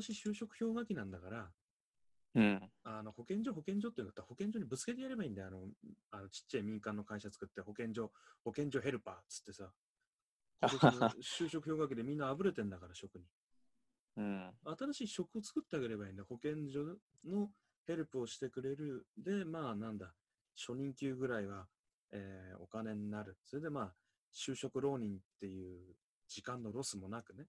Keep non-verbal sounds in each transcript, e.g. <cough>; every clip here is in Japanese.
年就職氷河期なんだから、うん。あの保健所、保健所っていうんだったら保健所にぶつけてやればいいんだよ。あの、あのちっちゃい民間の会社作って、保健所、保健所ヘルパーっつってさ、今年の <laughs> 就職氷河期でみんなあぶれてんだから、職に。うん。新しい職を作ってあげればいいんだ。保健所のヘルプをしてくれる。で、まあなんだ、初任給ぐらいは、えーお金になる。それでまあ、就職浪人っていう時間のロスもなくね。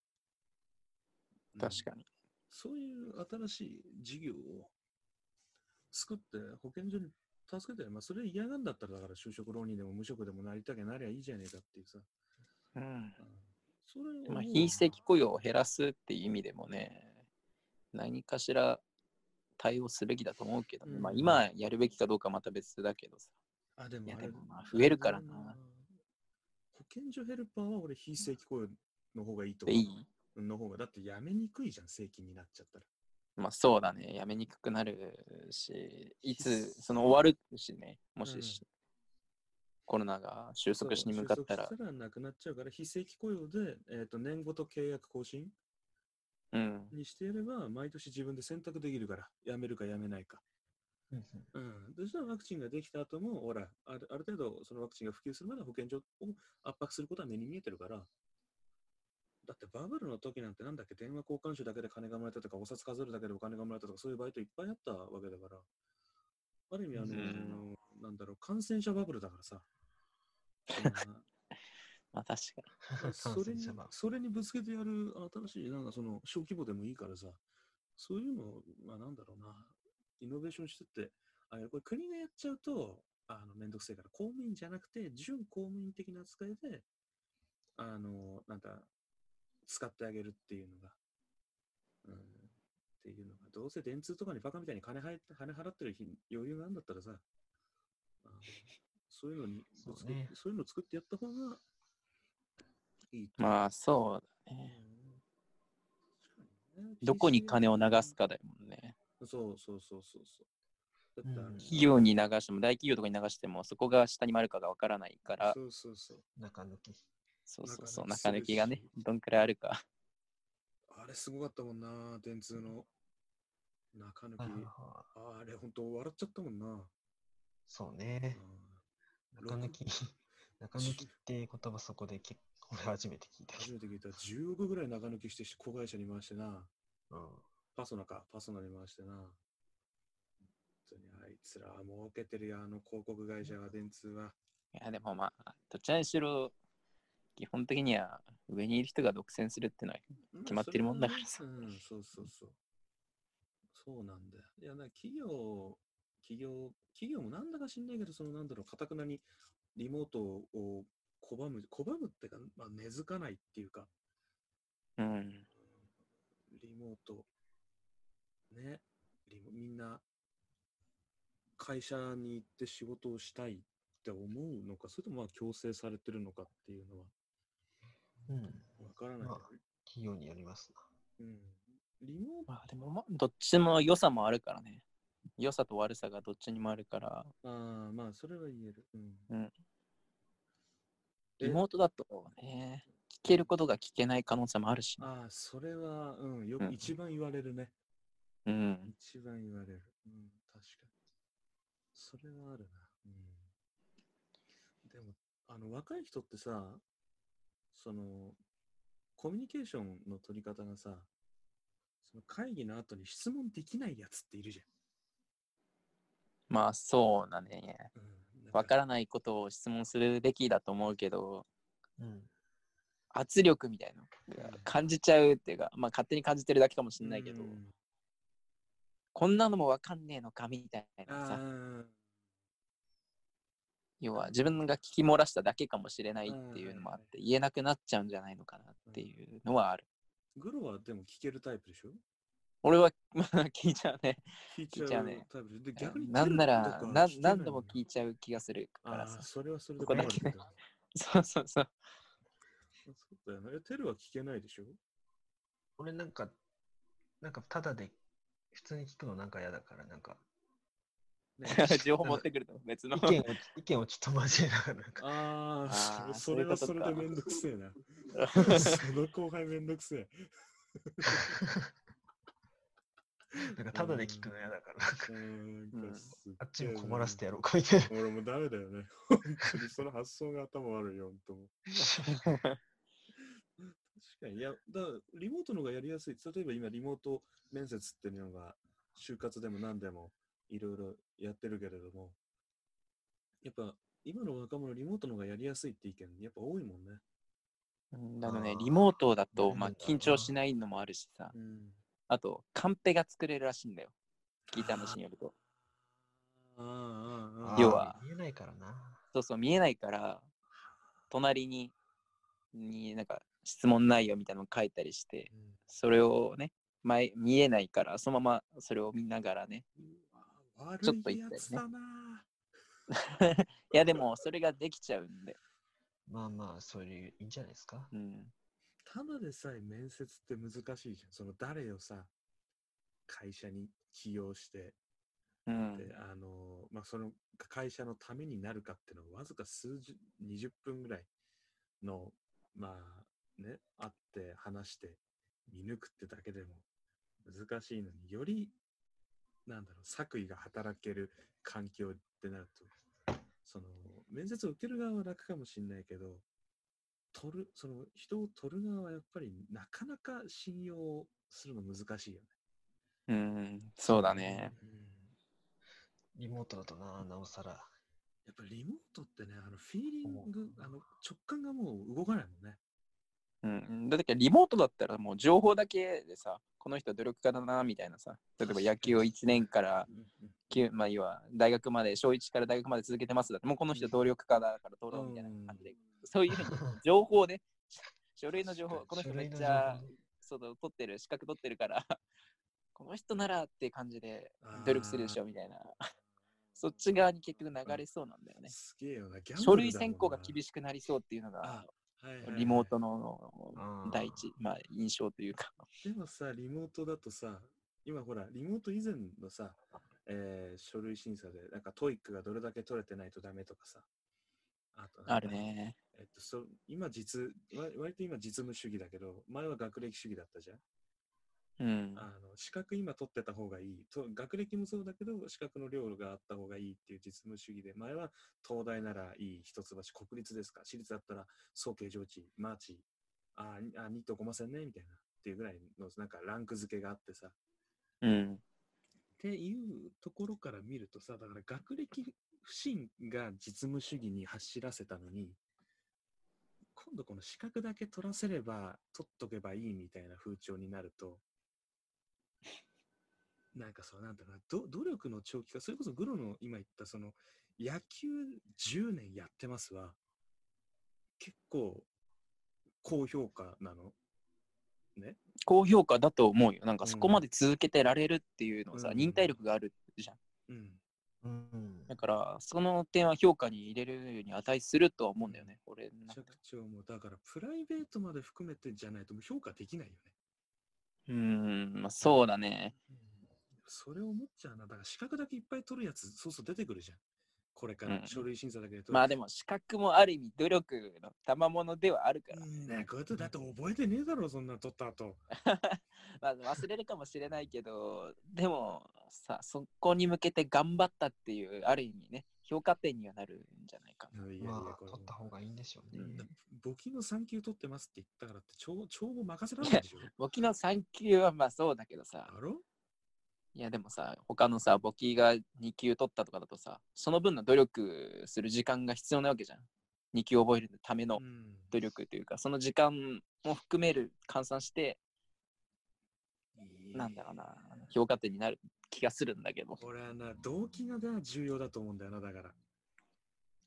うん確かに。そういう新しい事業を作って保健所に助けて、まあそれ嫌なんだったらだから就職浪人でも無職でもなりたきゃなりゃいいじゃねえかっていうさ。うん。うんそれをまあ、非正規雇用を減らすっていう意味でもね、何かしら対応すべきだと思うけどね、まあうん今やるべきかどうかまた別だけどさ。あ、でもでもまあ増えるからな保健所ヘルパーは俺非正規雇用の方がいいと思う。でいい？の方が、だって辞めにくいじゃん、正規になっちゃったら。まあそうだね、やめにくくなるし、いつその終わるしね、もし、うん。コロナが収束しに向かったら。そう収、束したらなくなっちゃうから、非正規雇用で、えー、と年ごと契約更新うん、にしてやれば、毎年自分で選択できるから、辞めるか辞めないか。うん。うん。そしたらワクチンができた後も、ほら、あるある程度そのワクチンが普及するまで保健所を圧迫することは目に見えてるから、だってバブルの時なんてなんだっけ、電話交換手だけで金がもらえたとか、お札数えるだけでお金がもらえたとか、そういうバイトいっぱいあったわけだから、ある意味、あのうん。なんだろう、感染者バブルだからさ。<laughs> まあ確かうん <laughs> それにそれにぶつけてやる新しい、なんかその小規模でもいいからさ、そういうのを、まあなんだろうな、イノベーションしてって、あこれ国がやっちゃうと、あのめんどくせえから、公務員じゃなくて、準公務員的な扱いで、あの、なんか、使ってあげるっていうのが、うん、っていうのが、どうせ電通とかにバカみたいに金入金払ってる日余裕があるんだったらさ、そういうのにそうねそういうのを作ってやった方がいいとに。まあそうだうんね。ねどこに金を流すかだもんね。そうそうそうそうそう。だってあのうん企業に流しても、大企業とかに流しても、そこが下に回るかがわからないから、そうそうそう。中抜き。そうそうそう、中抜きがねどんくらいあるか。あれすごかったもんな、電通の中抜き。はいはいはいあれ本当笑っちゃったもんな。そうね。うん中抜き、中抜き <laughs> って言葉そこで結構俺初めて聞いたけ初めて聞いた。10億ぐらい中抜きして子会社に回してな。ど。パソナか、パソナに回してな。本当にあいつらは儲けてるよ、あの広告会社は、電通は。いや、でもまあ、どちらにしろ、基本的には上にいる人が独占するってのは、決まってるもんだからさ。まあそうん、そうそうそう。そうなんだよ。いや、な企業、企業、企業もなんだか知んないけど、そのなんだろう、かたくなにリモートを拒む、拒むってか、まあ、根付かないっていうか、うん、リモート、ね、リモみんな会社に行って仕事をしたいって思うのか、それともまあ強制されてるのかっていうのはうん。わからないけど、まあ企業によりますうん。リモートまあでもまあ、どっちも良さもあるからね。良さと悪さがどっちにもあるから、ああ、まあ、それは言える。うん。うんえ？リモートだとね、聞けることが聞けない可能性もあるしね、ああ、それは、うん、よくうん一番言われるね。うん。一番言われる。うん、確かに。それはあるな。うん。でも、あの、若い人ってさ、その、コミュニケーションの取り方がさ、その会議の後に質問できないやつっているじまあそうだね。ゃん。うん。わかららないことを質問するべきだと思うけど、うん。圧力みたいな感じちゃうっていうか、まあ勝手に感じてるだけかもしれないけど、うんこんなのもわかんねえのかみたいなあさ、あ、要は自分が聞き漏らしただけかもしれないっていうのもあって、言えなくなっちゃうんじゃないのかなっていうのはある。グロはでも聞けるタイプでしょ？俺は、まあ、聞いちゃうね。聞いちゃうねタイプで逆になんならな何度も聞いちゃう気がするからさ。それはそれでここだけ困るんだよ <laughs> そうそうそう。そうだよね。えテルは聞けないでしょ？俺なんか、なんかただで普通に聞くのなんか嫌だから、なんかね <laughs> 情報持ってくると別の。意見を意見をちょっと交えながらなんか、ああそれはそれでめんどくせえな。<laughs> その後輩めんどくせえ。なんかただで聞くの嫌だから、あっちも困らせてやろうかみたいな。俺もうダメだよね。本当にその発想が頭悪いよ、本当。確かに、いや、だからリモートの方がやりやすい。例えば今、リモート面接っていうのが、就活でも何でもいろいろやってるけれども、やっぱ今の若者、リモートの方がやりやすいって意見、やっぱ多いもんね。うんだからねリモートだと、まあ、緊張しないのもあるしさ、うん。あと、カンペが作れるらしいんだよ。聞いた話によると。ああ、ああ、ああ。要は見えないからな。そうそう、見えないから、隣に、になんか質問内容みたいなの書いたりして、うんそれをね、前見えないから、そのままそれを見ながらね。ちょっと悪い言ったりねやつだな。<laughs> いや、でも、それができちゃうんで。まあまあ、そういう、いいんじゃないですか？うん。ただでさえ面接って難しいじゃん。その誰をさ、会社に起用して、うん。で、あのまあ、その会社のためになるかっていうのは、わずか数十、20分ぐらいの、まあ、ね、会って話して見抜くってだけでも難しいのにより、なんだろう、作為が働ける環境ってなると、その、面接を受ける側は楽かもしれないけど、取る、その人を取る側はやっぱりなかなか信用するの難しいよね。うん、そうだね。リモートだとな、なおさら。やっぱりリモートってね、あのフィーリング、あの直感がもう動かないもんね。うん。だってリモートだったらもう情報だけでさ、この人努力家だな、みたいなさ。例えば野球を1年から9、まあ、要は大学まで、小1から大学まで続けてますだって、もうこの人努力家だから取ろうみたいな感じで、そういうふうに <laughs> 情報で、書類の情報、この人めっちゃそうだ取ってる、資格取ってるから、<laughs> この人ならって感じで努力するでしょみたいな。<laughs> そっち側に結局流れそうなんだよね。すげえよな。ギャンブル書類選考がだ厳しくなりそうっていうのがリモートの第一、まあ、印象というか。でもさ、リモートだとさ、今ほら、リモート以前のさ、えー書類審査で、なんか TOEIC がどれだけ取れてないとダメとかさ。あとある。ね。えっと、そ今実、わ割と今実務主義だけど、前は学歴主義だったじゃん。うん。あの資格今取ってた方がいいと。学歴もそうだけど、資格の量があった方がいいっていう実務主義で、前は東大ならいい、一橋、国立ですか、私立だったら総計上智、マーチ、あー、あ2と5ませんね、みたいな。っていうぐらいのなんかランク付けがあってさ。うん。っていうところから見るとさ、だから学歴不信が実務主義に走らせたのに、今度この資格だけ取らせれば、取っとけばいいみたいな風潮になると、なんかそう、なんだろうな、ど努力の長期化、それこそグロの今言ったその、野球10年やってますは、結構高評価なの？ね？高評価だと思うよ。なんかそこまで続けてられるっていうのはさ、うん忍耐力があるじゃん。うん。うん。だから、その点は評価に入れるに値するとは思うんだよね。俺のめちゃくちゃ思う。だから、プライベートまで含めてじゃないともう評価できないよね。うーん、まあ、そうだね。それを思っちゃうな。だから資格だけいっぱい取るやつ、そうそう出てくるじゃん。これからうん書類審査だけで取る。まあでも資格もある意味努力の賜物ではあるから。うんねこうやってだって覚えてねえだろ、そんなの取った後。<laughs> まあ忘れるかもしれないけど、でもさ、そこに向けて頑張ったっていう、ある意味ね、評価点にはなるんじゃないかな。いやいや、まあ、これ取った方がいいんでしょうね。うん簿記の3級取ってますって言ったからって、帳帳簿任せられないでしょ。<laughs> 簿記の3級はまあそうだけどさ、だろ？いやでもさ、他のさ、簿記が2級取ったとかだとさ、その分の努力する時間が必要なわけじゃん。2級覚えるためのうん。努力というか、その時間も含める、換算して、なんだろうな、評価点になる気がするんだけど。これはな、動機がな重要だと思うんだよな、だから。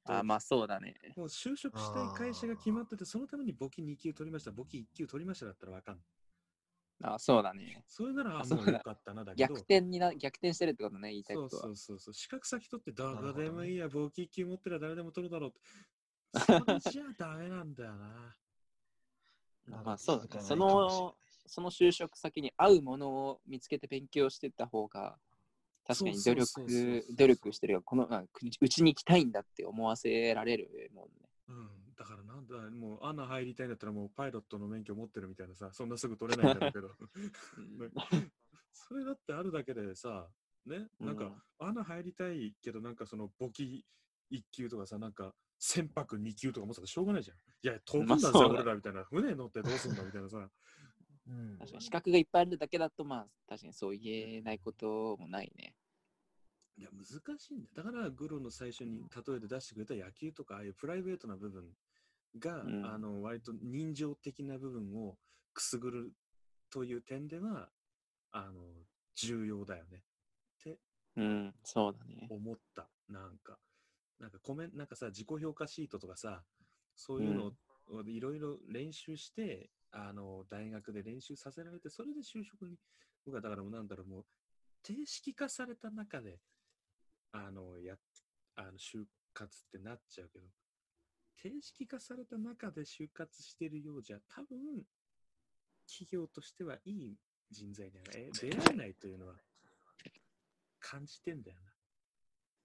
あまあそうだね。もう就職したい会社が決まってて、そのために簿記2級取りました、簿記1級取りましただったらわかんない。あそうだね。それなら、あそうだもうよかったな、だけど。逆転にな、逆転してるってことね、言いたいそうことは。そうそうそう。資格先取って誰でもいいや、簿記1級持ってりゃ誰でも取るだろうって。それじゃダメなんだよな。<laughs> まあそうだね。その、その就職先に合うものを見つけて勉強してった方が、確かに努そうそうそうそう力そう、努力してるよ。この、あうちに行きたいんだって思わせられるもんね。うん。だからなんだ、もう、アナ入りたいんだったらもうパイロットの免許持ってるみたいなさ、そんなすぐ取れないんだろうけど。<laughs> そそれだってあるだけでさ、ね、なんか、穴入りたいけど、なんかその簿記1級とかさ、なんか船舶2級とか持ってたらしょうがないじゃん。いや、飛ぶんだぜ、俺らみたいな。船乗ってどうすんだみたいなさ。<laughs> うん確かに資格がいっぱいあるだけだと、まあ、確かにそう言えないこともないね。いや、難しいんだよ。だから、グロの最初に例えで出してくれた野球とか、ああいうプライベートな部分が、うんあの割と人情的な部分をくすぐるという点では、あの重要だよねってうん、そうだね。思った。なんか、なんかコメンなんかさ、自己評価シートとかさ、そういうのをいろいろ練習して、あの大学で練習させられて、それで就職に、僕はだからもうなんだろう、もう定式化された中で、あの、や、あの、就活ってなっちゃうけど、定式化された中で就活してるようじゃ、多分、企業としてはいい人材にはえ出会えないというのは感じてんだよな。